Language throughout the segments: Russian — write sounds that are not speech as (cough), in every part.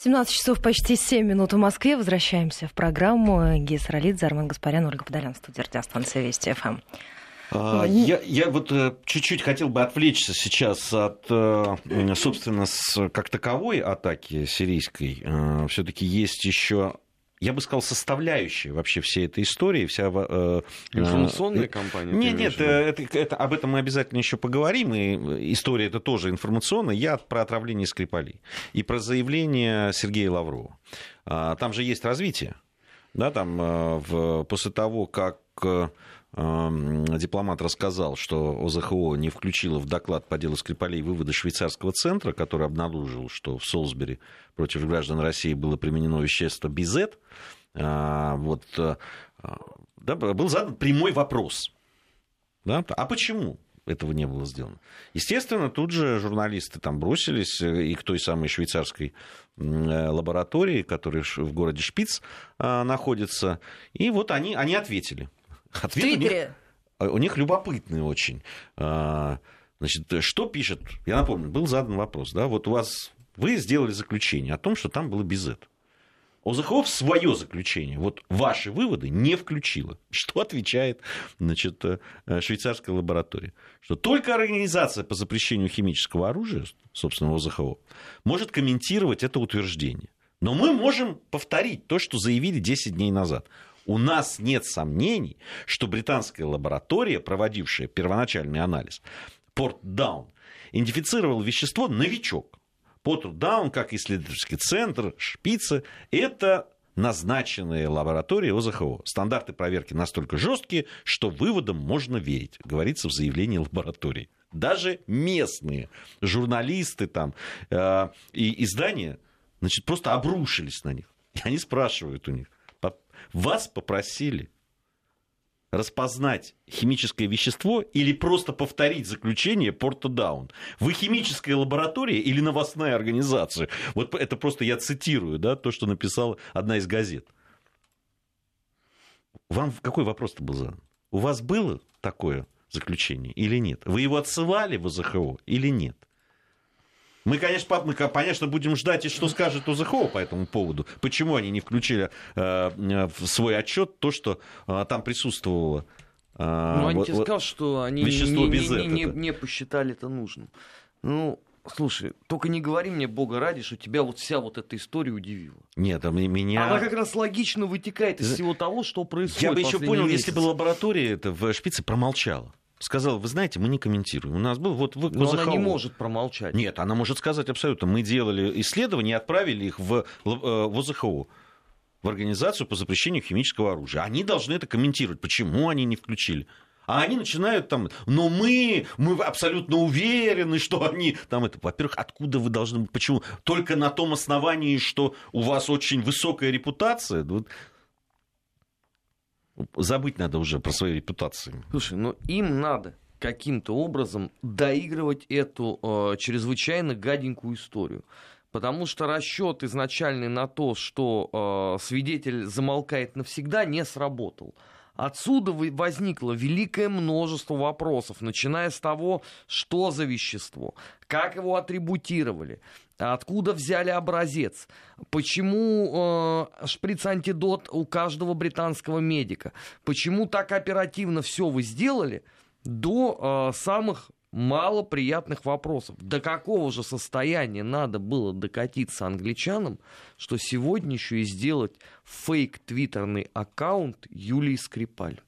17 часов почти 7 минут в Москве. Возвращаемся в программу. Гес Ролит, Зарман Гаспарян, Ольга Подолян, студия радиостанции Вести ФМ. А, я, я вот э, чуть-чуть хотел бы отвлечься сейчас от, э, собственно, с, как таковой атаки сирийской. Э, Все-таки есть еще я бы сказал, составляющая вообще всей этой истории. Вся, э, Информационная э, компания? Нет, нет, это, это, об этом мы обязательно еще поговорим. И история это тоже информационная. Я про отравление Скрипалей и про заявление Сергея Лаврова. А, там же есть развитие. Да, там, в, после того, как дипломат рассказал, что ОЗХО не включила в доклад по делу Скрипалей выводы швейцарского центра, который обнаружил, что в Солсбери против граждан России было применено вещество Бизет. А, вот, э, да, был задан прямой вопрос. Да? А почему? этого не было сделано. Естественно, тут же журналисты там бросились э, и к той самой швейцарской э, лаборатории, которая в городе Шпиц находится, и вот они, они ответили. Ответ в Твиттере. У них, а, у них любопытный очень. А, значит, что пишет? Я напомню, был задан вопрос, да, вот у вас вы сделали заключение о том, что там было без этого. Озахов свое заключение, вот ваши выводы не включила. (laughs) Что отвечает значит, э, швейцарская лаборатория? Что только организация по запрещению химического оружия, собственно, Озахова, может комментировать это утверждение. Но мы можем повторить то, что заявили 10 дней назад у нас нет сомнений, что британская лаборатория, проводившая первоначальный анализ, Порт Даун, идентифицировала вещество «новичок». Порт Даун, как исследовательский центр, шпица, это назначенные лаборатории ОЗХО. Стандарты проверки настолько жесткие, что выводам можно верить, говорится в заявлении лаборатории. Даже местные журналисты там, э, и издания значит, просто обрушились на них. И они спрашивают у них, вас попросили распознать химическое вещество или просто повторить заключение Порта Даун. Вы химическая лаборатория или новостная организация? Вот это просто я цитирую, да, то, что написала одна из газет. Вам какой вопрос-то был задан? У вас было такое заключение или нет? Вы его отсылали в ОЗХО или нет? Мы, конечно, мы, конечно, будем ждать, и что скажет ОЗХО по этому поводу. Почему они не включили э, в свой отчет то, что э, там присутствовало. Э, ну, они вот, тебе сказали, что они не, не, не, не, не посчитали это нужным. Ну, Слушай, только не говори мне, Бога ради, что тебя вот вся вот эта история удивила. Нет, а меня... Она как раз логично вытекает из всего того, что происходит. Я бы еще понял, месяц. если бы лаборатория это в шпице промолчала сказала, вы знаете, мы не комментируем. У нас был вот вы, Но она не может промолчать. Нет, она может сказать абсолютно. Мы делали исследования и отправили их в, э, в ОЗХО в Организацию по запрещению химического оружия. Они должны это комментировать. Почему они не включили? А они начинают там, но мы, мы абсолютно уверены, что они там это. Во-первых, откуда вы должны, почему? Только на том основании, что у вас очень высокая репутация. Забыть надо уже про свою репутацию. Слушай, ну им надо каким-то образом доигрывать эту э, чрезвычайно гаденькую историю. Потому что расчет изначальный на то, что э, свидетель замолкает навсегда, не сработал. Отсюда возникло великое множество вопросов, начиная с того, что за вещество, как его атрибутировали, откуда взяли образец, почему э, шприц-антидот у каждого британского медика, почему так оперативно все вы сделали до э, самых малоприятных вопросов. До какого же состояния надо было докатиться англичанам, что сегодня еще и сделать фейк-твиттерный аккаунт Юлии Скрипаль?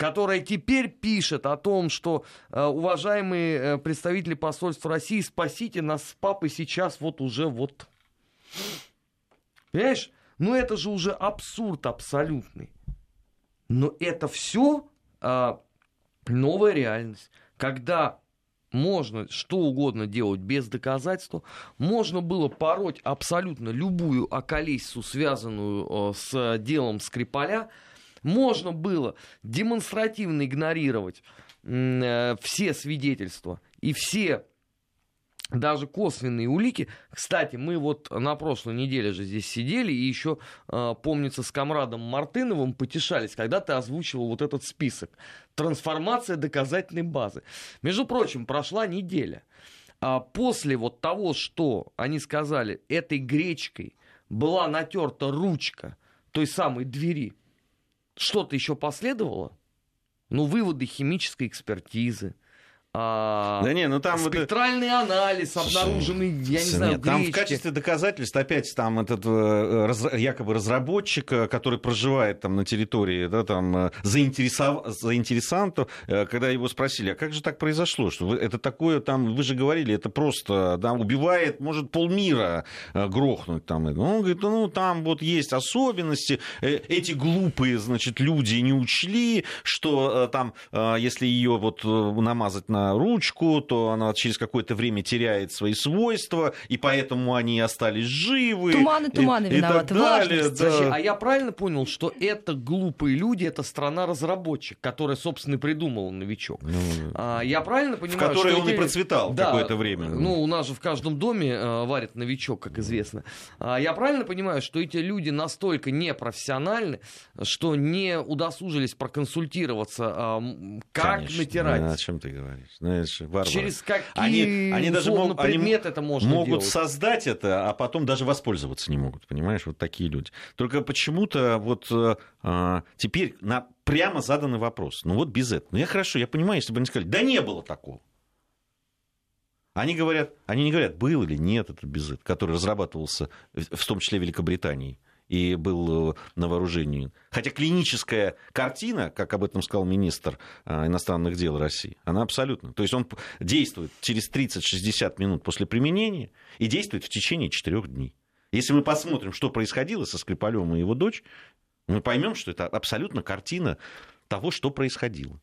Которая теперь пишет о том, что, э, уважаемые э, представители посольства России, спасите нас с папой сейчас вот уже вот. Понимаешь? Ну это же уже абсурд абсолютный. Но это все а, новая реальность, когда можно что угодно делать без доказательства, можно было пороть абсолютно любую околесицу, связанную с делом Скрипаля, можно было демонстративно игнорировать э, все свидетельства и все даже косвенные улики. Кстати, мы вот на прошлой неделе же здесь сидели и еще, э, помнится, с комрадом Мартыновым потешались, когда ты озвучивал вот этот список. Трансформация доказательной базы. Между прочим, прошла неделя. А после вот того, что они сказали, этой гречкой была натерта ручка той самой двери, что-то еще последовало? Ну, выводы химической экспертизы, а, да не, ну там спектральный вот... анализ обнаруженный, я не знаю, нет, там в качестве доказательств опять там этот э, раз, якобы разработчик, э, который проживает там на территории, да, там э, заинтересов... заинтересантов, когда его спросили, а как же так произошло, что вы, это такое там, вы же говорили, это просто, да, убивает, может полмира грохнуть там. Он говорит, ну там вот есть особенности, эти глупые, значит, люди не учли, что там, если ее вот намазать на ручку, то она через какое-то время теряет свои свойства, и поэтому они остались живы. Туманы, туманы и, виноваты, и так далее, да. А я правильно понял, что это глупые люди, это страна-разработчик, которая, собственно, и придумала новичок. Ну, а, я правильно понимаю, в которой что он и процветал да, какое-то время. Ну, у нас же в каждом доме э, варят новичок, как известно. А, я правильно понимаю, что эти люди настолько непрофессиональны, что не удосужились проконсультироваться, э, как Конечно. натирать. Да, о чем ты говоришь? Знаешь, Через какие они, они даже мог, предмет они это можно могут делать? создать это, а потом даже воспользоваться не могут, понимаешь, вот такие люди. Только почему-то вот а, теперь на прямо заданный вопрос, ну вот без этого. Ну я хорошо, я понимаю, если бы они сказали, да не было такого. Они говорят, они не говорят, был или нет этот безэт, который разрабатывался в том числе в Великобритании и был э, на вооружении. Хотя клиническая картина, как об этом сказал министр э, иностранных дел России, она абсолютно. То есть он действует через 30-60 минут после применения и действует в течение 4 дней. Если мы посмотрим, что происходило со Скрипалем и его дочь, мы поймем, что это абсолютно картина того, что происходило.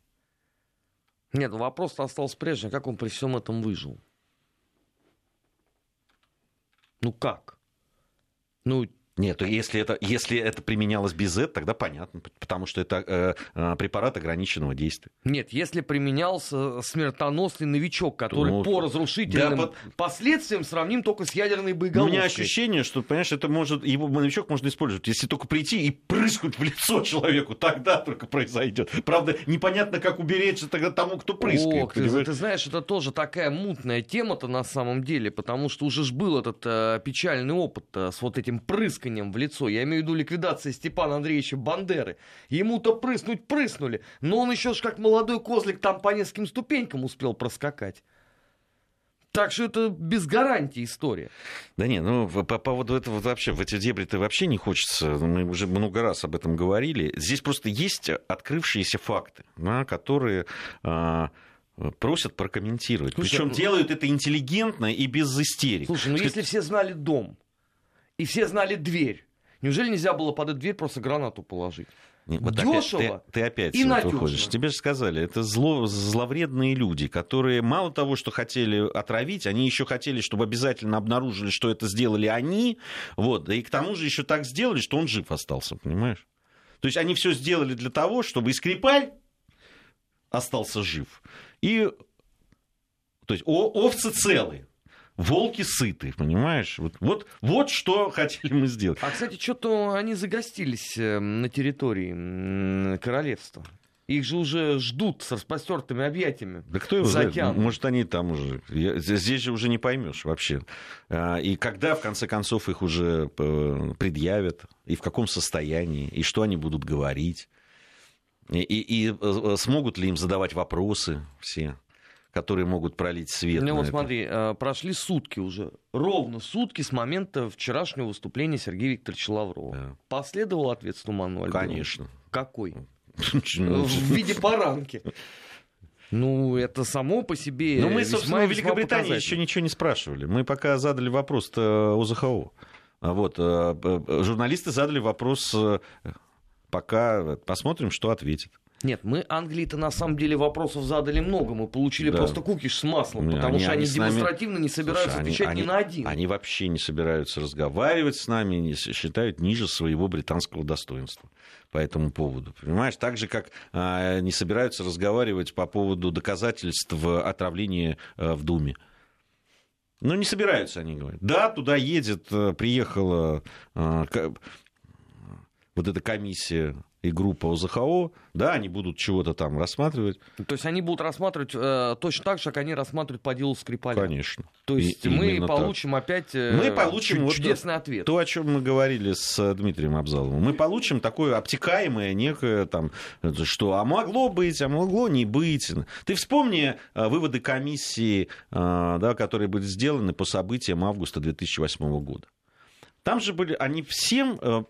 Нет, вопрос остался прежним. Как он при всем этом выжил? Ну как? Ну, нет, если это, если это применялось без Z, тогда понятно, потому что это э, э, препарат ограниченного действия. Нет, если применялся смертоносный новичок, который ну, по разрушительным да, под... последствиям сравним только с ядерной боеголовкой. У меня ощущение, что, понимаешь, это может, его новичок можно использовать, если только прийти и прыскнуть в лицо (laughs) человеку, тогда только произойдет. Правда, непонятно, как уберечься тогда тому, кто прыскает. Ох, ты, ты знаешь, это тоже такая мутная тема-то на самом деле, потому что уже ж был этот э, печальный опыт э, с вот этим прыском прысканием в лицо. Я имею в виду ликвидация Степана Андреевича Бандеры. Ему-то прыснуть прыснули, но он еще ж как молодой козлик там по нескольким ступенькам успел проскакать. Так что это без гарантии история. Да не, ну по поводу этого вообще, в эти дебри-то вообще не хочется. Мы уже много раз об этом говорили. Здесь просто есть открывшиеся факты, да, которые а, просят прокомментировать. Причем ну... делают это интеллигентно и без истерик. Слушай, ну Сказать... если все знали дом, и все знали дверь. Неужели нельзя было под эту дверь просто гранату положить? Нет, вот Дешево опять, ты, ты опять и выходишь. Тебе же сказали, это зло, зловредные люди, которые мало того, что хотели отравить, они еще хотели, чтобы обязательно обнаружили, что это сделали они. Вот, и к тому же еще так сделали, что он жив остался, понимаешь? То есть они все сделали для того, чтобы и Скрипаль остался жив, и то есть овцы целые волки сыты, понимаешь? Вот, вот, вот что (laughs) хотели мы сделать. А, кстати, что-то они загостились э, на территории королевства. Их же уже ждут с распростертыми объятиями. Да кто его знает? Может, они там уже. Здесь же уже не поймешь вообще. А, и когда, в конце концов, их уже э, предъявят, и в каком состоянии, и что они будут говорить, и, и, и э, смогут ли им задавать вопросы все которые могут пролить свет. Ну вот это. смотри, э, прошли сутки уже, ровно сутки с момента вчерашнего выступления Сергея Викторовича Лаврова. Да. Последовал ответ с Туманного альбома? Конечно. Какой? В виде баранки. Ну, это само по себе. Ну, мы, собственно, в Великобритании еще ничего не спрашивали. Мы пока задали вопрос ОЗХО. А вот, э, э, журналисты задали вопрос, пока посмотрим, что ответит. Нет, мы Англии-то на самом деле вопросов задали много. Мы получили да. просто кукиш с маслом, потому они, что они, они демонстративно нами... не собираются Слушай, отвечать они, ни на один. Они вообще не собираются разговаривать с нами, не считают ниже своего британского достоинства по этому поводу. Понимаешь, так же, как а, не собираются разговаривать по поводу доказательств отравления а, в Думе. Но не собираются они говорить. Да, туда едет, э, приехала а, вот эта комиссия и группа ОЗХО, да, они будут чего-то там рассматривать. То есть они будут рассматривать э, точно так же, как они рассматривают по делу Скрипаля. Конечно. То есть И мы получим опять э, Мы получим вот чудесный ответ. То, о чем мы говорили с Дмитрием Абзаловым. Мы получим такое обтекаемое некое там, что а могло быть, а могло не быть. Ты вспомни э, выводы комиссии, э, да, которые были сделаны по событиям августа 2008 года. Там же были, они всем, э,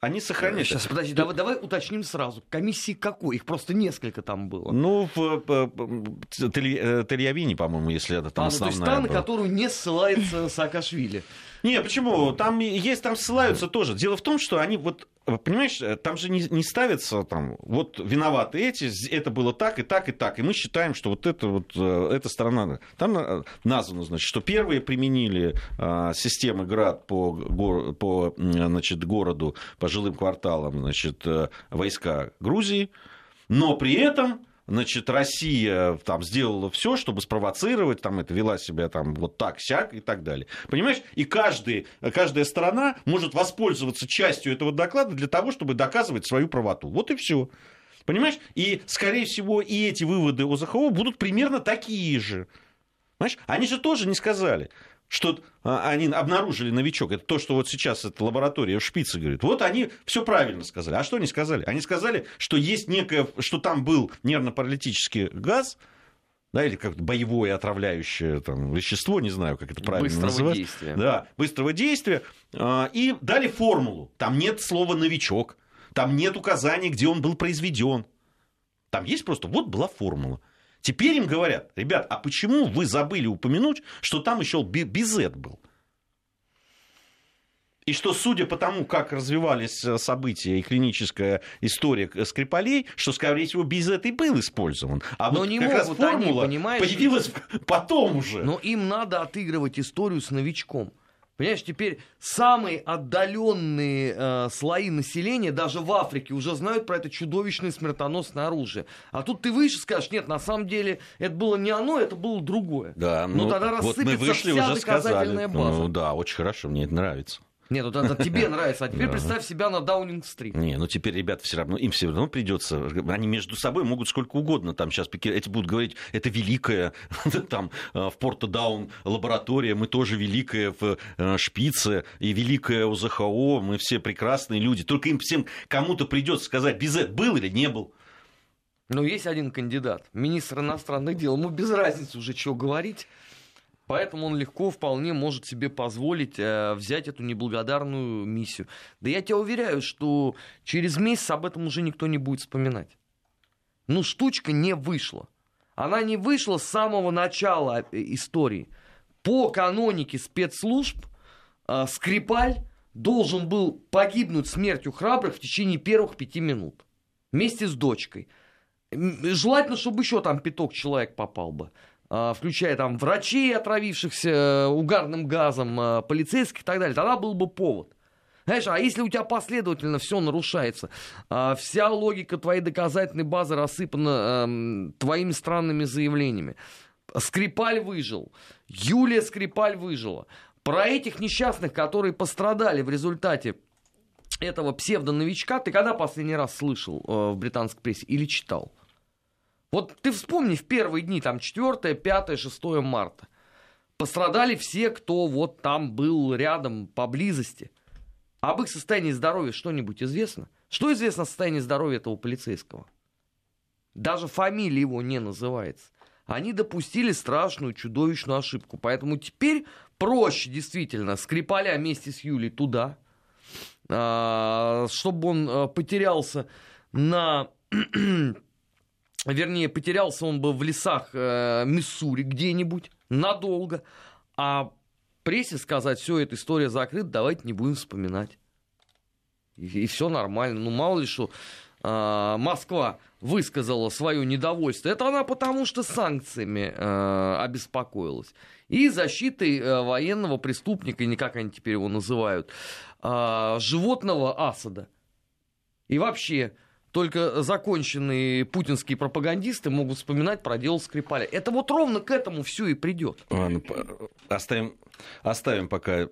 они сохраняют. Сейчас, подожди, давай, давай уточним сразу. Комиссии какой? Их просто несколько там было. Ну, в, Тель- э, Тель-Авине, по-моему, если это там А, ну, то есть основная та, на которую не ссылается Саакашвили. Не, почему? Там есть, там ссылаются тоже. Дело в том, что они вот, понимаешь, там же не, не ставятся там, вот виноваты эти, это было так и так и так, и мы считаем, что вот это вот, э, эта сторона, там э, названо, значит, что первые применили э, системы ГРАД по, гор- по значит, городу, по жилым кварталам, значит, э, войска Грузии, но при этом Значит, Россия там сделала все, чтобы спровоцировать, там это вела себя там вот так, сяк и так далее. Понимаешь? И каждый, каждая страна может воспользоваться частью этого доклада для того, чтобы доказывать свою правоту. Вот и все. Понимаешь? И, скорее всего, и эти выводы ОЗХО будут примерно такие же. Понимаешь? Они же тоже не сказали, что а, они обнаружили новичок. Это то, что вот сейчас эта лаборатория в Шпице говорит. Вот они все правильно сказали. А что они сказали? Они сказали, что есть некое, что там был нервно-паралитический газ, да, или как боевое отравляющее там, вещество, не знаю, как это правильно Быстрого называть. действия. Да, быстрого действия. А, И дали формулу. Там нет слова новичок. Там нет указаний, где он был произведен. Там есть просто, вот была формула. Теперь им говорят, ребят, а почему вы забыли упомянуть, что там еще би- Бизет был? И что, судя по тому, как развивались э, события и клиническая история Скрипалей, что, скорее всего, Бизет и был использован. А Но вот не как раз они, формула понимаешь? появилась (laughs) потом уже. Но им надо отыгрывать историю с новичком. Понимаешь, теперь самые отдаленные э, слои населения, даже в Африке, уже знают про это чудовищное смертоносное оружие. А тут ты выше скажешь, нет, на самом деле это было не оно, это было другое. Да, Ну, тогда вот мы рассыпется вышли, вся уже сказали. доказательная база. Ну да, очень хорошо, мне это нравится. Нет, вот это тебе (laughs) нравится, а теперь представь себя на Даунинг-стрит. Не, ну теперь ребята все равно, им все равно придется, они между собой могут сколько угодно там сейчас, эти будут говорить, это великая, (laughs) там э, в Порто-Даун лаборатория, мы тоже великая в э, Шпице и великая ОЗХО, мы все прекрасные люди, только им всем кому-то придется сказать, Бизет был или не был. Но есть один кандидат, министр иностранных дел, ему без разницы уже, что говорить. Поэтому он легко вполне может себе позволить э, взять эту неблагодарную миссию. Да я тебя уверяю, что через месяц об этом уже никто не будет вспоминать. Ну, штучка не вышла. Она не вышла с самого начала э, истории. По канонике спецслужб э, Скрипаль должен был погибнуть смертью храбрых в течение первых пяти минут. Вместе с дочкой. Желательно, чтобы еще там пяток человек попал бы. А, Включая там врачей, отравившихся э, угарным газом, э, полицейских и так далее. Тогда был бы повод. Знаешь, а если у тебя последовательно все нарушается, а, вся логика твоей доказательной базы рассыпана эм, твоими странными заявлениями. Скрипаль выжил, Юлия Скрипаль выжила. Про этих несчастных, которые пострадали в результате этого псевдоновичка, ты когда последний раз слышал э, в британской прессе или читал? Вот ты вспомни в первые дни, там 4, 5, 6 марта. Пострадали все, кто вот там был рядом, поблизости. Об их состоянии здоровья что-нибудь известно? Что известно о состоянии здоровья этого полицейского? Даже фамилия его не называется. Они допустили страшную, чудовищную ошибку. Поэтому теперь проще действительно Скрипаля вместе с Юлей туда, а, чтобы он а, потерялся на... Вернее, потерялся он бы в лесах э, Миссури где-нибудь надолго. А прессе сказать, все, эта история закрыта, давайте не будем вспоминать. И, все нормально. Ну, мало ли что, а, Москва высказала свое недовольство. Это она потому что санкциями э, обеспокоилась. И защитой э, военного преступника, или как они теперь его называют, а, животного Асада. И вообще, только законченные путинские пропагандисты могут вспоминать про дело Скрипаля. Это вот ровно к этому все и придет. Ладно, по- оставим, оставим пока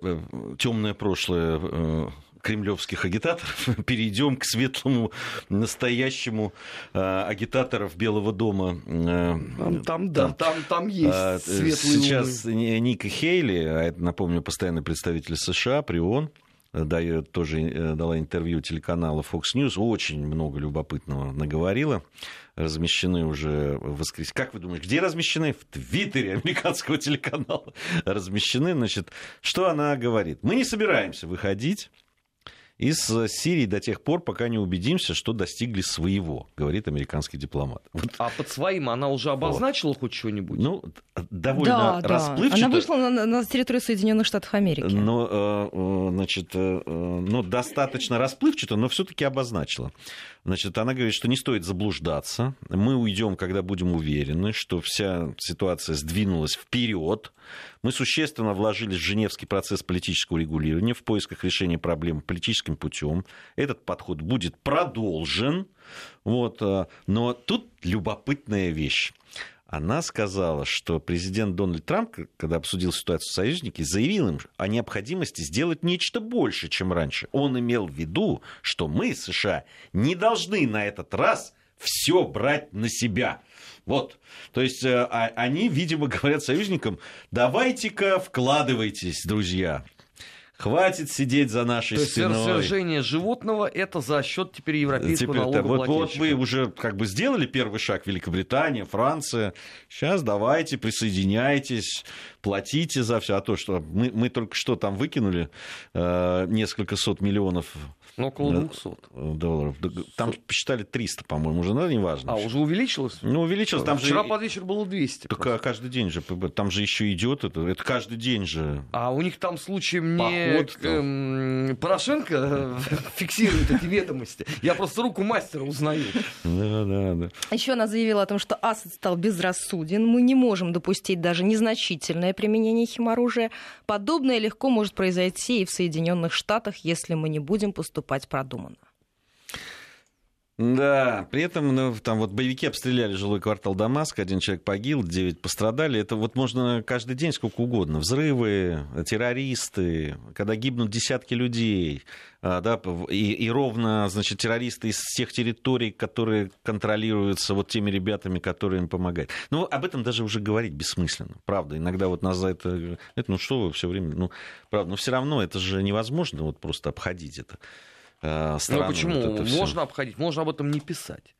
темное прошлое э, кремлевских агитаторов, (laughs) перейдем к светлому, настоящему э, агитаторов Белого дома. Э, там, там, да, там, там есть э, светлые Сейчас умы. Ника Хейли, а это, напомню, постоянный представитель США при ООН, дает, тоже э, дала интервью телеканала Fox News, очень много любопытного наговорила. Размещены уже в воскресенье. Как вы думаете, где размещены? В Твиттере американского телеканала (laughs) размещены. Значит, что она говорит? Мы не собираемся выходить из э, Сирии до тех пор, пока не убедимся, что достигли своего, говорит американский дипломат. Вот. А под своим она уже обозначила вот. хоть что-нибудь? Ну, довольно да, расплывчато. Да. Она вышла на, на территорию Соединенных Штатов Америки. Но, э, э, значит, ну, достаточно расплывчато, но все-таки обозначила. Значит, она говорит, что не стоит заблуждаться. Мы уйдем, когда будем уверены, что вся ситуация сдвинулась вперед. Мы существенно вложились в Женевский процесс политического регулирования в поисках решения проблем политическим путем. Этот подход будет продолжен. Вот. Э, но тут любопытная вещь она сказала, что президент Дональд Трамп, когда обсудил ситуацию с союзниками, заявил им о необходимости сделать нечто больше, чем раньше. Он имел в виду, что мы, США, не должны на этот раз все брать на себя. Вот. То есть э, а, они, видимо, говорят союзникам, давайте-ка вкладывайтесь, друзья. Хватит сидеть за нашей То спиной. есть свержение животного это за счет теперь европейского теперь, налогоплательщика. Вот, вот вы уже как бы сделали первый шаг, Великобритания, Франция. Сейчас давайте, присоединяйтесь, платите за все. А то, что мы, мы только что там выкинули э, несколько сот миллионов ну, около 200 долларов. Там посчитали 300, по-моему, уже, но неважно. А, уже увеличилось? Ну, увеличилось. Там Вчера же... под вечер было 200. Так а каждый день же, там же еще идет это, это каждый день же. А у них там случаем не Поход, эм, Порошенко (laughs) фиксирует эти ведомости. Я просто руку мастера узнаю. Да, да, да. Еще она заявила о том, что Асад стал безрассуден. Мы не можем допустить даже незначительное применение химоружия. Подобное легко может произойти и в Соединенных Штатах, если мы не будем поступать поступать продуманно. Да, при этом ну, там вот боевики обстреляли жилой квартал Дамаск, один человек погиб, девять пострадали. Это вот можно каждый день сколько угодно. Взрывы, террористы, когда гибнут десятки людей. А, да, и, и ровно, значит, террористы из всех территорий, которые контролируются вот теми ребятами, которые им помогают. Ну, об этом даже уже говорить бессмысленно, правда. Иногда вот нас за это, это ну что вы все время, ну, правда, но все равно это же невозможно вот просто обходить это. Э, ну почему? Вот можно обходить, можно об этом не писать.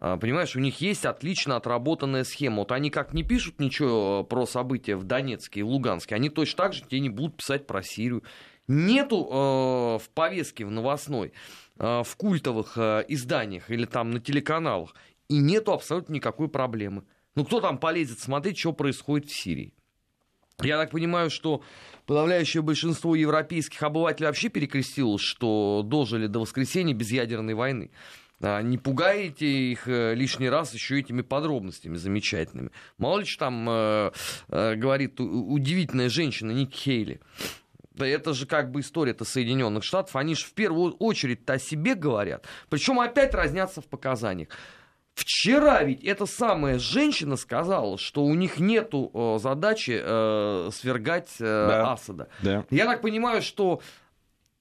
А, понимаешь, у них есть отлично отработанная схема. Вот они как не пишут ничего про события в Донецке и Луганске, они точно так же тебе не будут писать про Сирию. Нету э, в повестке в новостной, э, в культовых э, изданиях или там на телеканалах, и нету абсолютно никакой проблемы. Ну кто там полезет смотреть, что происходит в Сирии? Я так понимаю, что подавляющее большинство европейских обывателей вообще перекрестилось, что дожили до воскресенья без ядерной войны. А, не пугаете их э, лишний раз еще этими подробностями замечательными. Мало ли что там э, э, говорит удивительная женщина Ник Хейли. Да это же как бы история-то Соединенных Штатов. Они же в первую очередь-то о себе говорят. Причем опять разнятся в показаниях. Вчера ведь эта самая женщина сказала, что у них нет э, задачи э, свергать э, да. Асада. Да. Я так понимаю, что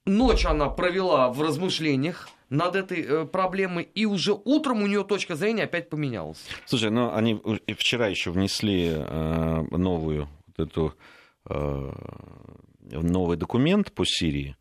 ночь она провела в размышлениях над этой э, проблемой, и уже утром у нее точка зрения опять поменялась. Слушай, ну они вчера еще внесли э, новую вот эту э, новый документ по Сирии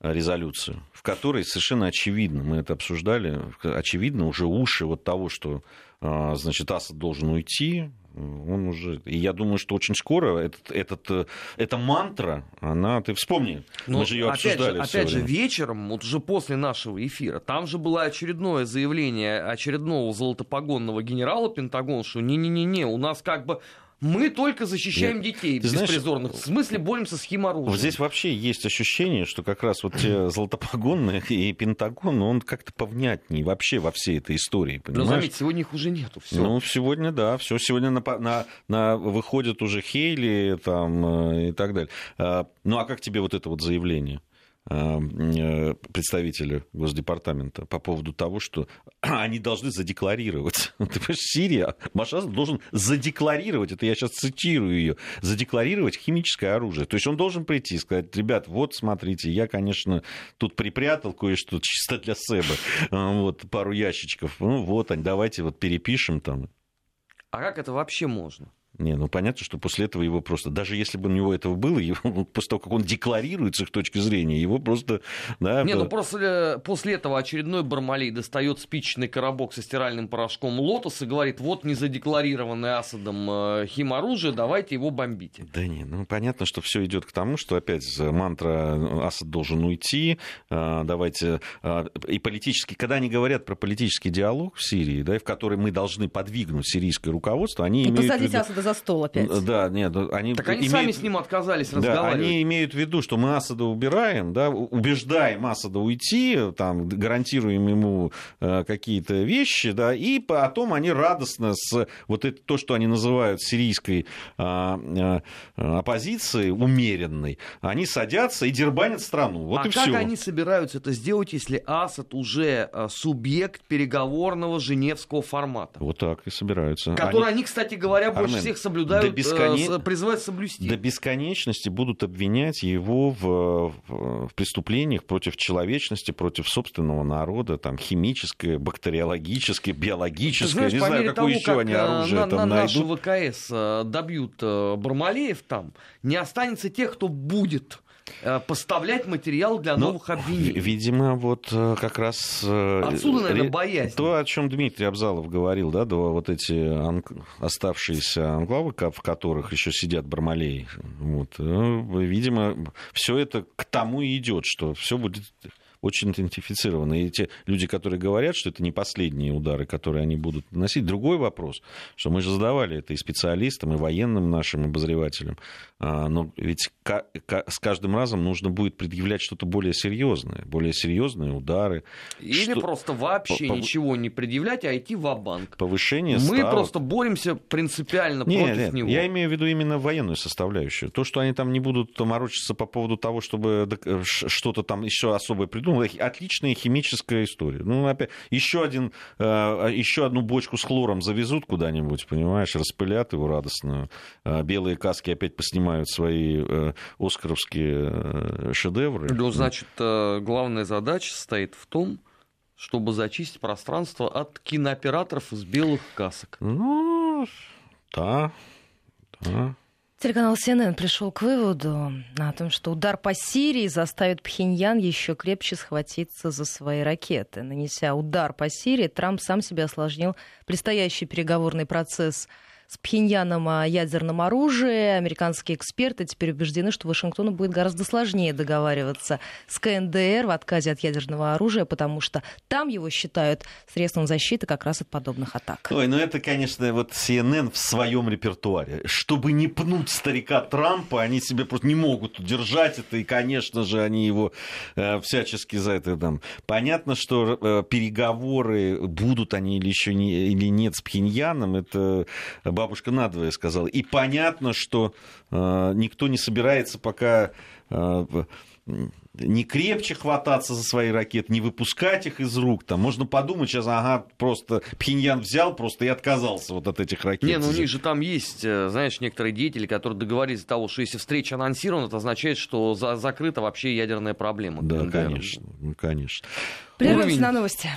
резолюцию, в которой совершенно очевидно, мы это обсуждали, очевидно уже уши вот того, что а, значит, Асад должен уйти, он уже... И я думаю, что очень скоро этот, этот, эта мантра, она... Ты вспомни, Но мы же ее обсуждали. Же, опять же, вечером, вот уже после нашего эфира, там же было очередное заявление очередного золотопогонного генерала Пентагона, что не-не-не, у нас как бы мы только защищаем Нет. детей Ты беспризорных. Знаешь, в смысле боремся с химоружием. Вот здесь вообще есть ощущение, что как раз вот те золотопогонные (laughs) и Пентагон, он как-то повнятнее вообще во всей этой истории. Понимаешь? Но заметь, сегодня их уже нету. Всё. Ну, сегодня, да, все. Сегодня на, на, на, выходят уже Хейли там, э, и так далее. А, ну, а как тебе вот это вот заявление? Э, представителя Госдепартамента по поводу того, что (clears throat) они должны задекларировать. (laughs) Ты понимаешь, Сирия, Машаз должен задекларировать, это я сейчас цитирую ее, задекларировать химическое оружие. То есть он должен прийти и сказать, ребят, вот смотрите, я, конечно, тут припрятал кое-что (laughs) чисто для себя, вот пару ящичков, ну вот, давайте вот перепишем там. А как это вообще можно? Не, ну понятно, что после этого его просто, даже если бы у него этого было, (laughs) его, после того, как он декларирует с их точки зрения, его просто... Да, не, ну просто после этого очередной Бармалей достает спичечный коробок со стиральным порошком Лотос и говорит, вот незадекларированное Асадом э, химоружие, давайте его бомбите. Да не, ну понятно, что все идет к тому, что опять мантра э, Асад должен уйти, э, давайте... И политический, когда они говорят про политический диалог в Сирии, да, в который мы должны подвигнуть сирийское руководство, они и имеют... Посадить Асада за стол опять. Да, нет, они... Так они имеют... сами с ним отказались разговаривать. Да, они имеют в виду, что мы Асада убираем, да, убеждаем Асада уйти, там, гарантируем ему э, какие-то вещи, да, и потом они радостно с вот это, то, что они называют сирийской э, э, оппозицией, умеренной, они садятся и дербанят страну. Вот а и как все. они собираются это сделать, если Асад уже э, субъект переговорного женевского формата? Вот так и собираются. Который они, они кстати говоря, больше Армен, всех соблюдают, до э, призывают соблюсти. До бесконечности будут обвинять его в, в, преступлениях против человечности, против собственного народа, там, химическое, бактериологическое, биологическое, знаешь, не знаю, какое того, еще как они оружие на, там на найдут. Наши ВКС э, добьют э, Бармалеев там, не останется тех, кто будет Э, поставлять материал для Но, новых обвинений. Видимо, вот э, как раз... Э, Отсюда, наверное, боязнь. То, о чем Дмитрий Абзалов говорил, да, вот эти анк... оставшиеся анклавы, в которых еще сидят Бармалей, вот, видимо, все это к тому и идет, что все будет очень идентифицированы. И те люди, которые говорят, что это не последние удары, которые они будут наносить. Другой вопрос, что мы же задавали это и специалистам, и военным нашим обозревателям. А, но ведь с каждым разом нужно будет предъявлять что-то более серьезное, более серьезные удары. Или что... просто вообще по... ничего не предъявлять, а идти в банк Повышение Мы ставок. просто боремся принципиально нет, против нет, него. Я имею в виду именно военную составляющую. То, что они там не будут морочиться по поводу того, чтобы что-то там еще особое придумать, отличная химическая история. Ну, опять, еще, один, э, еще одну бочку с хлором завезут куда-нибудь, понимаешь, распылят его радостно. Э, белые каски опять поснимают снимают свои э, оскаровские э, шедевры. Ну, значит, главная задача состоит в том, чтобы зачистить пространство от кинооператоров из белых касок. Ну, да, да. Телеканал CNN пришел к выводу о том, что удар по Сирии заставит Пхеньян еще крепче схватиться за свои ракеты. Нанеся удар по Сирии, Трамп сам себе осложнил предстоящий переговорный процесс с Пхеньяном о ядерном оружии. Американские эксперты теперь убеждены, что Вашингтону будет гораздо сложнее договариваться с КНДР в отказе от ядерного оружия, потому что там его считают средством защиты как раз от подобных атак. Ой, ну это, конечно, вот CNN в своем репертуаре. Чтобы не пнуть старика Трампа, они себе просто не могут удержать это, и, конечно же, они его э, всячески за это там. Понятно, что э, переговоры будут они или еще не, или нет с Пхеньяном, это бабушка надвое сказала. И понятно, что э, никто не собирается пока э, не крепче хвататься за свои ракеты, не выпускать их из рук. Там можно подумать сейчас, ага, просто Пхеньян взял просто и отказался вот от этих ракет. Не, ну у них же там есть, э, знаешь, некоторые деятели, которые договорились до того, что если встреча анонсирована, это означает, что за закрыта вообще ядерная проблема. Да, конечно, ну, конечно. Прервемся Уровень... на новости.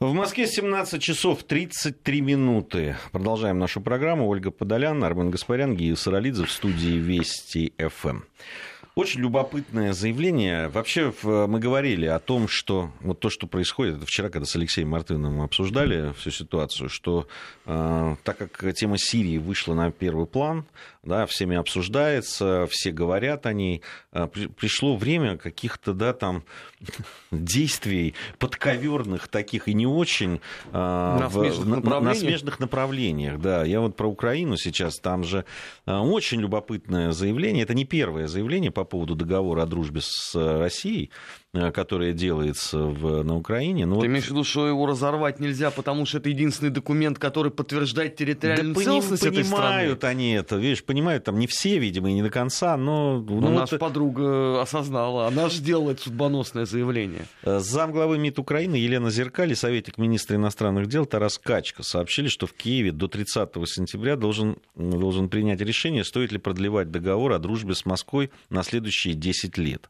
В Москве 17 часов 33 минуты. Продолжаем нашу программу. Ольга Подолян, Армен Гаспарян, Гия Саралидзе в студии Вести ФМ. Очень любопытное заявление. Вообще мы говорили о том, что вот то, что происходит, это вчера, когда с Алексеем Мартыновым обсуждали всю ситуацию, что э, так как тема Сирии вышла на первый план, да, всеми обсуждается, все говорят о ней. А, пришло время каких-то, да, там, (laughs) действий подковерных таких и не очень а, на, в, направлениях. на смежных направлениях. Да, я вот про Украину сейчас, там же а, очень любопытное заявление, это не первое заявление по поводу договора о дружбе с Россией, Э, которое делается в, на Украине. Ну, Ты вот... имеешь в виду, что его разорвать нельзя, потому что это единственный документ, который подтверждает территориальную да целостность поним, этой страны? Понимают они это, видишь, понимают, там не все, видимо, и не до конца, но... Ну, ну наша вот... подруга осознала, она же сделала это судьбоносное заявление. Э, замглавы МИД Украины Елена Зеркаль и советник министра иностранных дел Тарас Качка сообщили, что в Киеве до 30 сентября должен, должен принять решение, стоит ли продлевать договор о дружбе с Москвой на следующие 10 лет.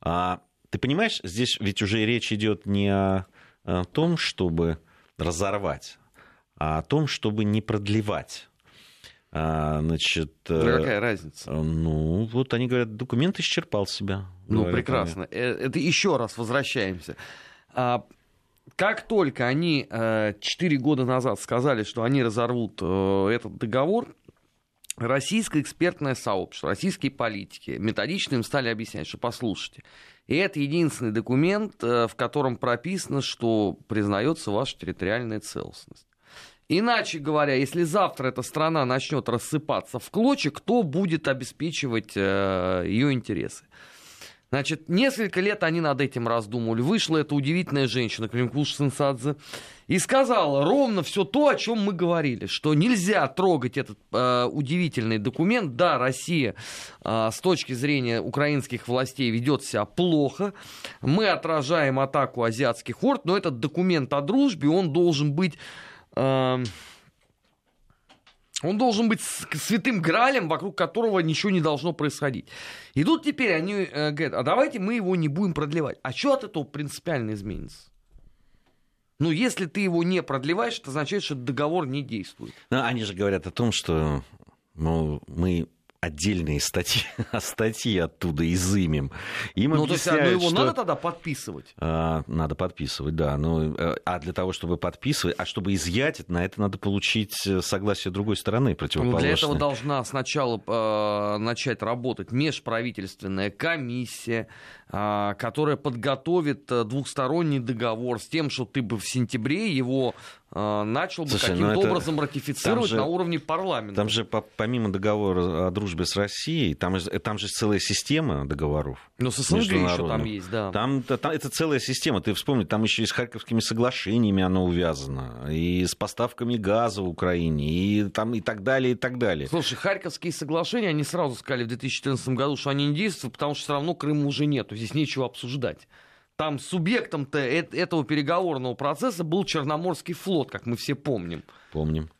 А ты понимаешь, здесь ведь уже речь идет не о, о том, чтобы разорвать, а о том, чтобы не продлевать. А, значит, э, какая разница? Ну, вот они говорят, документ исчерпал себя. Ну, прекрасно. Они. Э, это еще раз возвращаемся. А, как только они 4 э, года назад сказали, что они разорвут этот договор, российское экспертное сообщество, российские политики методично им стали объяснять, что послушайте, и это единственный документ, э, в котором прописано, что признается ваша территориальная целостность. Иначе говоря, если завтра эта страна начнет рассыпаться в клочья, кто будет обеспечивать э, ее интересы? Значит, несколько лет они над этим раздумывали. Вышла эта удивительная женщина, Климкуш Сенсадзе, и сказала ровно все то, о чем мы говорили, что нельзя трогать этот э, удивительный документ. Да, Россия э, с точки зрения украинских властей ведет себя плохо. Мы отражаем атаку азиатских орд, но этот документ о дружбе, он должен быть... Э, он должен быть святым гралем, вокруг которого ничего не должно происходить. И тут теперь они э, говорят, а давайте мы его не будем продлевать. А что от этого принципиально изменится? Ну, если ты его не продлеваешь, это означает, что договор не действует. Но они же говорят о том, что ну, мы отдельные статьи, (laughs) статьи оттуда изымем. Им ну, то есть, а, ну, его что... надо тогда подписывать? А, надо подписывать, да. Ну, э, а для того, чтобы подписывать, а чтобы изъять, на это надо получить э, согласие другой стороны противоположной. Ну, для этого должна сначала э, начать работать межправительственная комиссия, э, которая подготовит э, двухсторонний договор с тем, что ты бы в сентябре его начал бы каким-то ну образом ратифицировать же, на уровне парламента. Там же помимо договора о дружбе с Россией, там, там же целая система договоров. Ну, с СНГ еще там есть, да. Там, там, это целая система. Ты вспомни, там еще и с Харьковскими соглашениями оно увязано, и с поставками газа в Украине, и, там, и так далее, и так далее. Слушай, Харьковские соглашения, они сразу сказали в 2014 году, что они не действуют, потому что все равно Крыма уже нету, здесь нечего обсуждать там субъектом-то этого переговорного процесса был Черноморский флот, как мы все помним. Помним.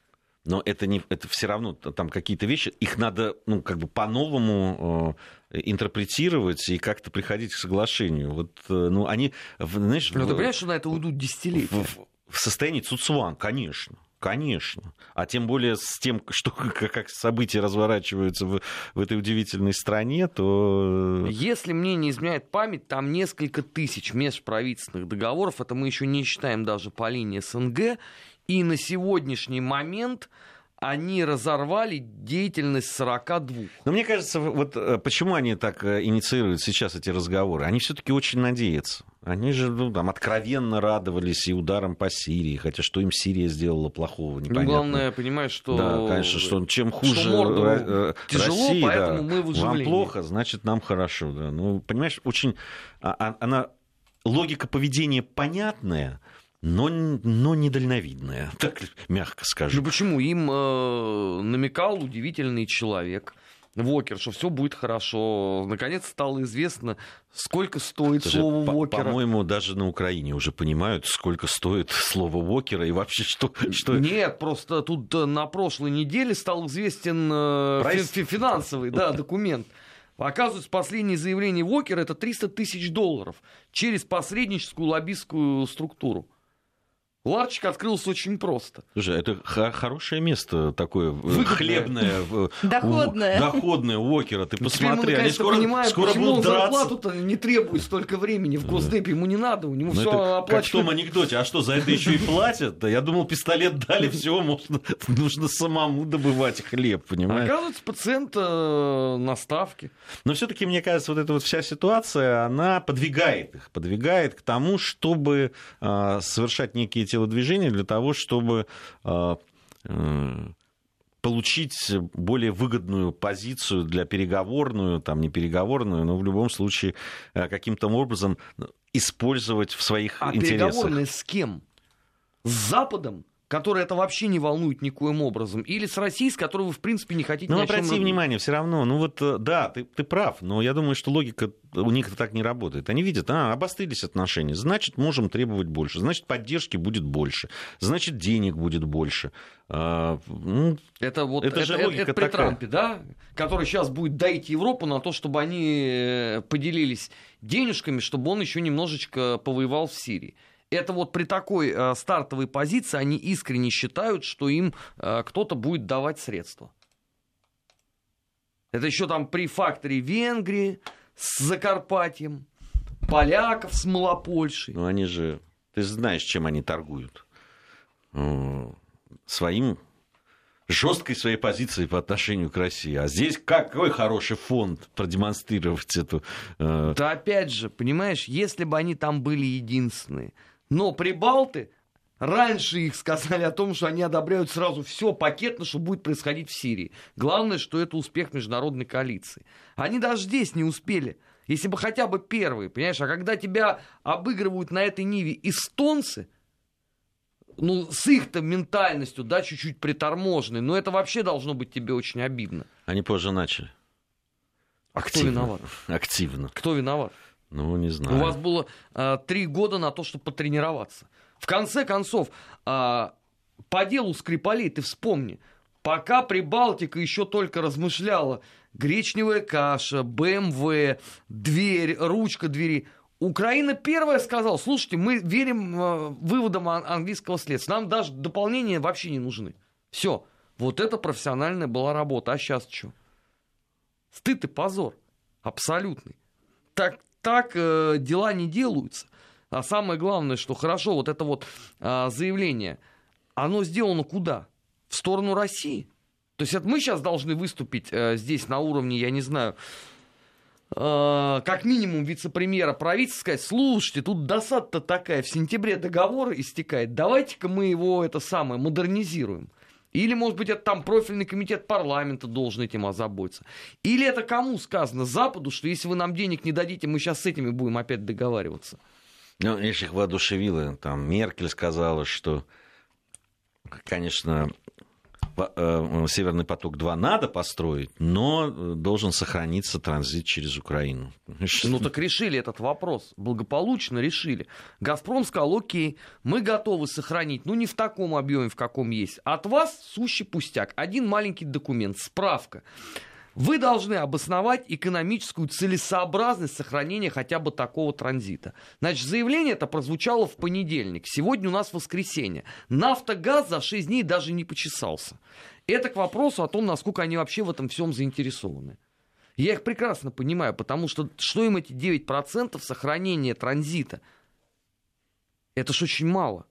Но это, не, это все равно там какие-то вещи, их надо ну, как бы по-новому э, интерпретировать и как-то приходить к соглашению. Вот, э, ну, они, знаешь... В, ты понимаешь, что на это уйдут десятилетия? В, в состоянии Цуцуан, конечно. Конечно. А тем более с тем, (laughs) что, как события разворачиваются в, в этой удивительной стране, то... Если мне не изменяет память, там несколько тысяч межправительственных договоров, это мы еще не считаем даже по линии СНГ, и на сегодняшний момент они разорвали деятельность 42. Но мне кажется, вот э, почему они так э, инициируют сейчас эти разговоры? Они все-таки очень надеются. Они же ну, там откровенно радовались и ударом по Сирии, хотя что им Сирия сделала плохого, ну, непонятно. Ну, главное, понимаешь, что... Да, конечно, что чем хуже что э, тяжело, Россия, поэтому да, мы в вам плохо, значит, нам хорошо. Да. Ну, понимаешь, очень... А, а, она... Логика поведения понятная, но, но недальновидная, так мягко скажу. Ну почему? Им э, намекал удивительный человек. Вокер, что все будет хорошо. Наконец стало известно, сколько стоит Слушай, слово по- Вокера. По-моему, даже на Украине уже понимают, сколько стоит (laughs) слово Вокера и вообще что... что... Нет, просто тут э, на прошлой неделе стал известен э, фи- финансовый да, (laughs) документ. Оказывается, последнее заявление Вокера это 300 тысяч долларов через посредническую лоббистскую структуру. Ларчик открылся очень просто. Слушай, это хорошее место такое, Выгодное. хлебное. Доходное. Доходное у Окера. Ты посмотри, мы, они скоро, понимаем, скоро почему будут драться. зарплату-то не требует столько времени в Госдепе, ему не надо, у него все оплачивают. Как в том анекдоте, а что, за это еще и платят? Да я думал, пистолет дали, (laughs) все, можно, нужно самому добывать хлеб, понимаешь? Оказывается, пациент э, на ставке. Но все-таки, мне кажется, вот эта вот вся ситуация, она подвигает их, подвигает к тому, чтобы э, совершать некие телодвижения для того, чтобы э, э, получить более выгодную позицию для переговорную, там не переговорную, но в любом случае э, каким-то образом использовать в своих а интересах. переговорные с кем? С Западом? Который это вообще не волнует никоим образом, или с Россией, с которой вы, в принципе, не хотите Ну, обрати внимание, все равно, ну вот, э, да, ты, ты прав, но я думаю, что логика у них так не работает. Они видят, а, обострились отношения, значит, можем требовать больше, значит, поддержки будет больше, значит, денег будет больше. А, ну, это вот это, это, же логика это при такая. Трампе, да, который сейчас будет доить Европу на то, чтобы они э, поделились денежками, чтобы он еще немножечко повоевал в Сирии это вот при такой э, стартовой позиции они искренне считают, что им э, кто-то будет давать средства. Это еще там при факторе Венгрии с Закарпатьем, поляков с Малопольшей. Ну они же, ты знаешь, чем они торгуют. Своим жесткой своей позицией по отношению к России. А здесь какой хороший фонд продемонстрировать эту... Э... Да опять же, понимаешь, если бы они там были единственные, но прибалты раньше их сказали о том, что они одобряют сразу все пакетно, что будет происходить в Сирии. Главное, что это успех международной коалиции. Они даже здесь не успели. Если бы хотя бы первые, понимаешь, а когда тебя обыгрывают на этой ниве эстонцы, ну, с их-то ментальностью, да, чуть-чуть приторможенной, но это вообще должно быть тебе очень обидно. Они позже начали. А Активно. кто виноват? Активно. Кто виноват? Ну, не знаю. У вас было а, три года на то, чтобы потренироваться. В конце концов, а, по делу Скрипалей ты вспомни, пока Прибалтика еще только размышляла, гречневая каша, БМВ, дверь, ручка двери, Украина первая сказала, слушайте, мы верим э, выводам английского следствия, нам даже дополнения вообще не нужны. Все, вот это профессиональная была работа, а сейчас что? Стыд и позор, абсолютный. Так, так э, дела не делаются. А самое главное, что хорошо, вот это вот э, заявление, оно сделано куда? В сторону России. То есть это мы сейчас должны выступить э, здесь на уровне, я не знаю, э, как минимум вице-премьера правительства сказать, слушайте, тут досада-то такая, в сентябре договор истекает, давайте-ка мы его это самое модернизируем. Или, может быть, это там профильный комитет парламента должен этим озаботиться. Или это кому сказано? Западу, что если вы нам денег не дадите, мы сейчас с этими будем опять договариваться. Ну, видишь, их воодушевило. Там Меркель сказала, что, конечно, Северный поток-2 надо построить, но э, должен сохраниться транзит через Украину. Ну так решили этот вопрос, благополучно решили. Газпром сказал, окей, мы готовы сохранить, ну не в таком объеме, в каком есть. От вас сущий пустяк. Один маленький документ, справка. Вы должны обосновать экономическую целесообразность сохранения хотя бы такого транзита. Значит, заявление это прозвучало в понедельник. Сегодня у нас воскресенье. Нафтогаз за 6 дней даже не почесался. Это к вопросу о том, насколько они вообще в этом всем заинтересованы. Я их прекрасно понимаю, потому что что им эти 9% сохранения транзита? Это ж очень мало.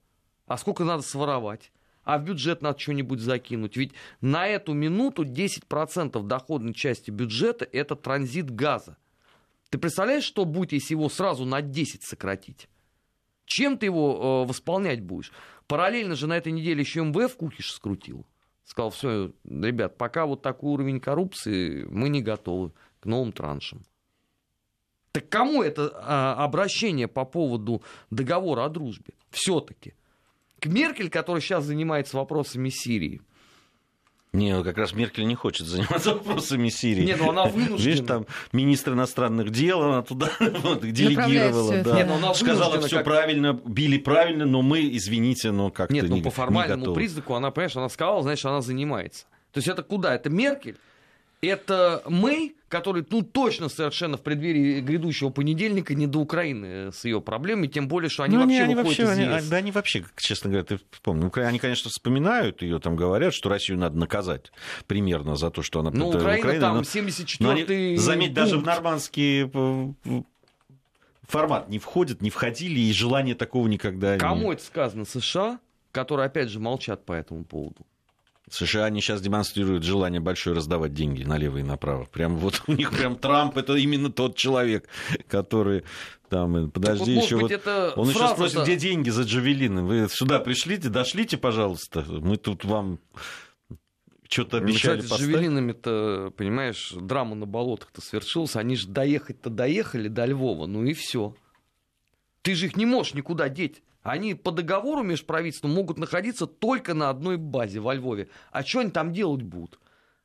А сколько надо своровать? А в бюджет надо что-нибудь закинуть. Ведь на эту минуту 10% доходной части бюджета – это транзит газа. Ты представляешь, что будет, если его сразу на 10 сократить? Чем ты его э, восполнять будешь? Параллельно же на этой неделе еще МВФ кукиш скрутил. Сказал, все, ребят, пока вот такой уровень коррупции, мы не готовы к новым траншам. Так кому это а, обращение по поводу договора о дружбе? Все-таки к Меркель, которая сейчас занимается вопросами Сирии. Не, ну как раз Меркель не хочет заниматься вопросами Сирии. Нет, ну она вынуждена. Видишь, там министр иностранных дел, она туда (laughs) вот, делегировала. Да. Нет, ну она Сказала, все как... правильно, били правильно, но мы, извините, но как-то Нет, ну не, по формальному не признаку она, понимаешь, она сказала, значит, она занимается. То есть это куда? Это Меркель? Это мы, который, ну, точно совершенно в преддверии грядущего понедельника не до Украины с ее проблемами, тем более, что они ну, вообще они, выходят вообще, из ЕС. Они, да, они вообще, честно говоря, ты вспомни, они, конечно, вспоминают ее, там говорят, что Россию надо наказать примерно за то, что она... Ну, Украина, Украина там 74-й... Заметь, даже в нормандский э, формат не входят, не входили, и желания такого никогда Кому не... это сказано? США, которые, опять же, молчат по этому поводу. США они сейчас демонстрируют желание большое раздавать деньги налево и направо. Прям вот (laughs) у них прям Трамп это именно тот человек, который там, э, подожди, так, еще вот, это он еще спросит, где деньги за джавелины? Вы сюда пришлите, дошлите, пожалуйста, мы тут вам что-то обещали Кстати, с Джавелинами-то, понимаешь, драма на болотах-то свершилась. Они же доехать-то доехали до Львова, ну и все. Ты же их не можешь никуда деть. Они по договору межправительственному могут находиться только на одной базе во Львове. А что они там делать будут?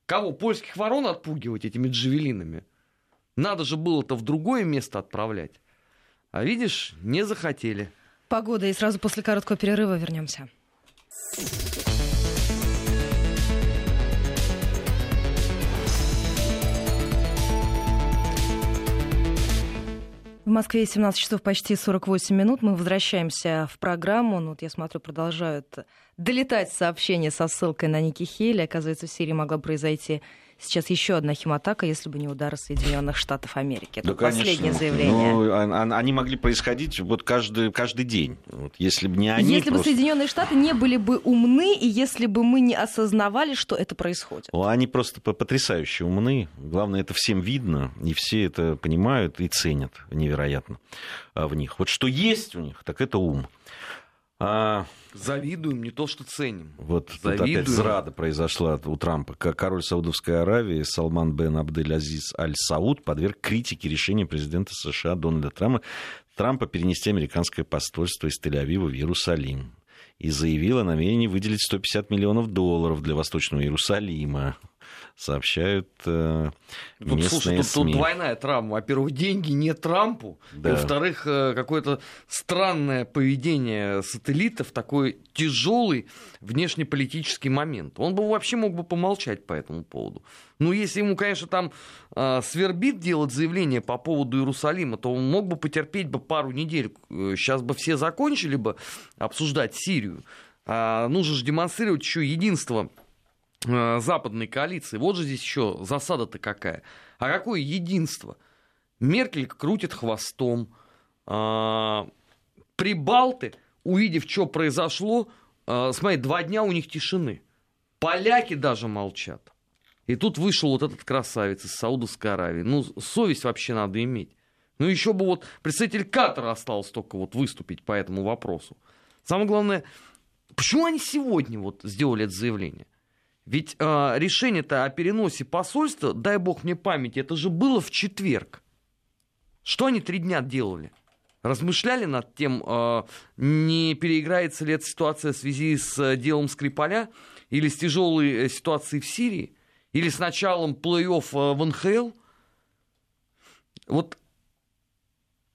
Кого? Польских ворон отпугивать этими джавелинами? Надо же было-то в другое место отправлять. А видишь, не захотели. Погода, и сразу после короткого перерыва вернемся. В Москве 17 часов почти 48 минут. Мы возвращаемся в программу. Ну, вот я смотрю, продолжают долетать сообщения со ссылкой на Ники Хейли. Оказывается, в Сирии могла произойти сейчас еще одна химатака, если бы не удары Соединенных Штатов Америки. Это да, последнее конечно. заявление. Ну, они могли происходить вот каждый, каждый день. Вот, если бы не они. Если просто... бы Соединенные Штаты не были бы умны, и если бы мы не осознавали, что это происходит. Ну, они просто потрясающе умны. Главное, это всем видно, и все это понимают и ценят невероятно а, в них. Вот что есть у них, так это ум. А... Завидуем, не то что ценим. Вот Завидуем. тут опять зрада произошла у Трампа. Король Саудовской Аравии Салман бен Абдель-Азиз Аль-Сауд подверг критике решения президента США Дональда Трампа, Трампа перенести американское посольство из Тель-Авива в Иерусалим и заявил о намерении выделить 150 миллионов долларов для Восточного Иерусалима сообщают э, тут, местные слушай, тут, СМИ. тут двойная травма. Во-первых, деньги не Трампу, да. и во-вторых, э, какое-то странное поведение сателлитов, такой тяжелый внешнеполитический момент. Он бы вообще мог бы помолчать по этому поводу. Ну, если ему, конечно, там э, свербит делать заявление по поводу Иерусалима, то он мог бы потерпеть бы пару недель. Сейчас бы все закончили бы обсуждать Сирию. А нужно же демонстрировать еще единство Э, западной коалиции. Вот же здесь еще засада-то какая. А какое единство? Меркель крутит хвостом. А, прибалты, увидев, что произошло, а, смотри, два дня у них тишины. Поляки даже молчат. И тут вышел вот этот красавец из Саудовской Аравии. Ну, совесть вообще надо иметь. Ну, еще бы вот представитель Катара остался только вот выступить по этому вопросу. Самое главное, почему они сегодня вот сделали это заявление? Ведь э, решение-то о переносе посольства, дай бог мне памяти, это же было в четверг. Что они три дня делали? Размышляли над тем, э, не переиграется ли эта ситуация в связи с э, делом Скрипаля, или с тяжелой э, ситуацией в Сирии, или с началом плей-офф э, в НХЛ. Вот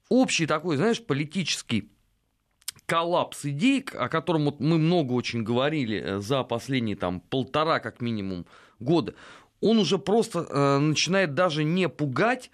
общий такой, знаешь, политический коллапс идей, о котором вот мы много очень говорили э, за последние там полтора как минимум года, он уже просто э, начинает даже не пугать,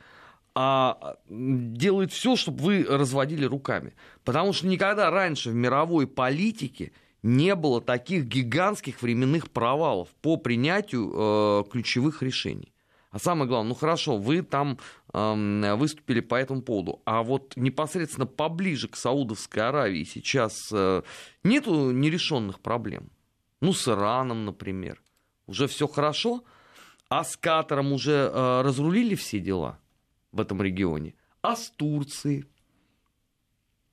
а делает все, чтобы вы разводили руками. Потому что никогда раньше в мировой политике не было таких гигантских временных провалов по принятию э, ключевых решений. А самое главное, ну хорошо, вы там выступили по этому поводу, а вот непосредственно поближе к Саудовской Аравии сейчас э, нету нерешенных проблем. Ну, с Ираном, например. Уже все хорошо, а с Катаром уже э, разрулили все дела в этом регионе. А с Турцией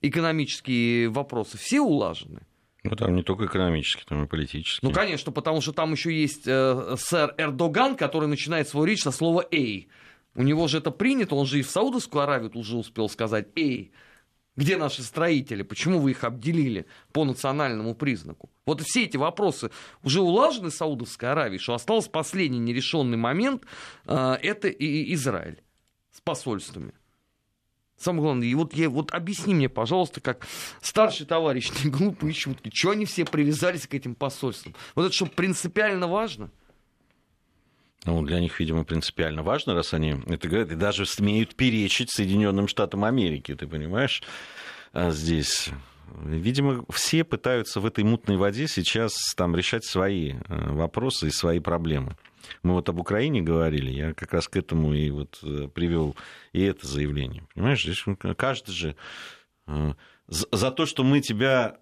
экономические вопросы все улажены. Ну, там не только экономически, там и политически. Ну, конечно, потому что там еще есть э, сэр Эрдоган, который начинает свою речь со слова «эй». У него же это принято, он же и в Саудовскую Аравию уже успел сказать «эй». Где наши строители? Почему вы их обделили по национальному признаку? Вот все эти вопросы уже улажены Саудовской Аравией, что остался последний нерешенный момент, э, это и Израиль с посольствами. Самое главное, и вот, я, вот объясни мне, пожалуйста, как старший товарищ, (laughs) не глупые шутки, что они все привязались к этим посольствам? Вот это что, принципиально важно? Ну, для них, видимо, принципиально важно, раз они это говорят, и даже смеют перечить Соединенным Штатам Америки, ты понимаешь, а здесь. Видимо, все пытаются в этой мутной воде сейчас там решать свои э, вопросы и свои проблемы. Мы вот об Украине говорили, я как раз к этому и вот э, привел и это заявление. Понимаешь, здесь каждый же э, за то, что мы тебя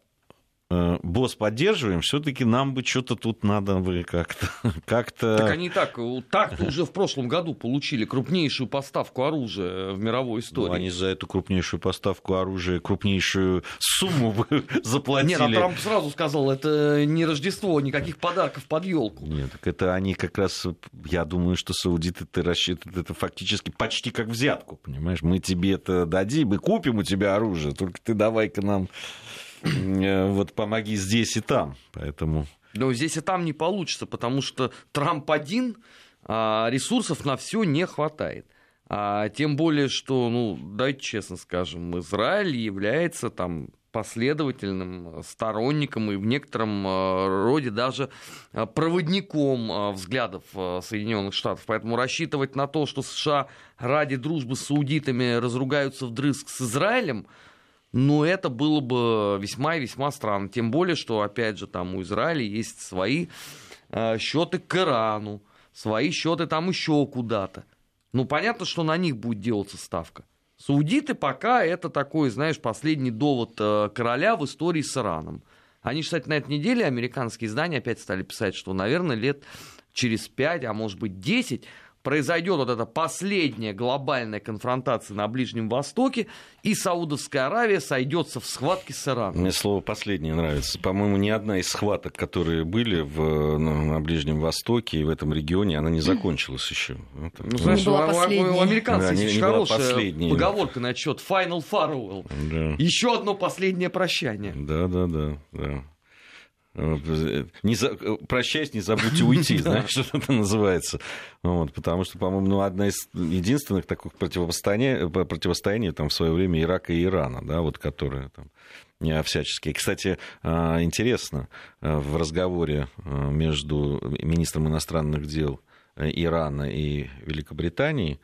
босс поддерживаем, все-таки нам бы что-то тут надо бы как-то... (laughs) как-то... Так они так, так уже в прошлом году получили крупнейшую поставку оружия в мировой истории. Ну, они за эту крупнейшую поставку оружия крупнейшую сумму бы (laughs) заплатили. Нет, а Трамп сразу сказал, это не Рождество, никаких подарков под елку. Нет, так это они как раз, я думаю, что саудиты это рассчитывают, это фактически почти как взятку, понимаешь? Мы тебе это дадим, мы купим у тебя оружие, только ты давай-ка нам Э, вот помоги здесь и там. Поэтому... Но здесь и там не получится, потому что Трамп один, а ресурсов на все не хватает. А тем более, что, ну, давайте честно скажем, Израиль является там последовательным сторонником и в некотором э, роде даже э, проводником взглядов Соединенных Штатов. Поэтому рассчитывать на то, что США ради дружбы с саудитами разругаются вдрызг с Израилем, но это было бы весьма и весьма странно. Тем более, что, опять же, там у Израиля есть свои э, счеты к Ирану, свои счеты там еще куда-то. Ну, понятно, что на них будет делаться ставка. Саудиты пока это такой, знаешь, последний довод э, короля в истории с Ираном. Они, кстати, на этой неделе американские издания опять стали писать, что, наверное, лет через 5, а может быть 10 произойдет вот эта последняя глобальная конфронтация на Ближнем Востоке, и Саудовская Аравия сойдется в схватке с Ираном. Мне слово последнее нравится. По-моему, ни одна из схваток, которые были в, на, на Ближнем Востоке и в этом регионе, она не закончилась еще. Ну, знаешь, у, у, у американцев да, есть не, хорошая поговорка насчет Final Farewell. Да. Еще одно последнее прощание. Да, да, да, да. Не за... Прощаясь, не забудьте уйти, (laughs) знаешь, что это называется. Вот, потому что, по-моему, ну, одна из единственных таких противостояний, противостояний там, в свое время Ирака и Ирана, да, вот, которые там, всячески. Кстати, а, интересно, а, в разговоре между министром иностранных дел Ирана и Великобритании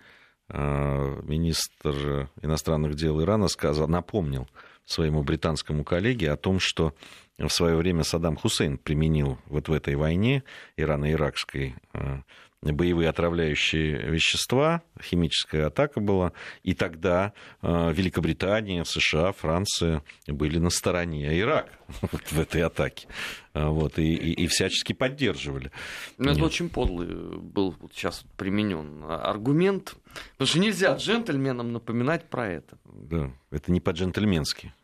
министр иностранных дел Ирана сказал, напомнил своему британскому коллеге о том, что в свое время Саддам Хусейн применил вот в этой войне ирано-иракской э, боевые отравляющие вещества, химическая атака была, и тогда э, Великобритания, США, Франция были на стороне Ирака (laughs) в этой атаке, э, вот, и, и, и всячески поддерживали. Ну, это очень подлый был вот сейчас применен аргумент, потому что нельзя джентльменам напоминать про это. Да, это не по-джентльменски.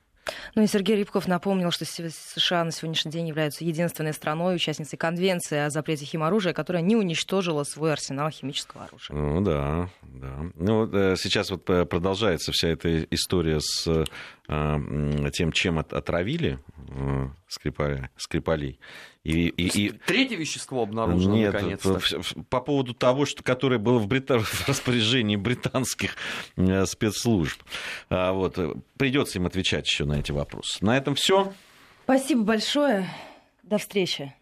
Ну и Сергей Рябков напомнил, что США на сегодняшний день являются единственной страной, участницей конвенции о запрете химоружия, которая не уничтожила свой арсенал химического оружия. Ну да, да. Ну, э, сейчас вот э, продолжается вся эта история с э, тем, чем отравили Скрипаля, Скрипалей. И, и, и... Третье вещество обнаружено Нет, наконец-то. По поводу того, что, которое было в, брита... (laughs) в распоряжении британских спецслужб. А вот, придется им отвечать еще на эти вопросы. На этом все. Спасибо большое. До встречи.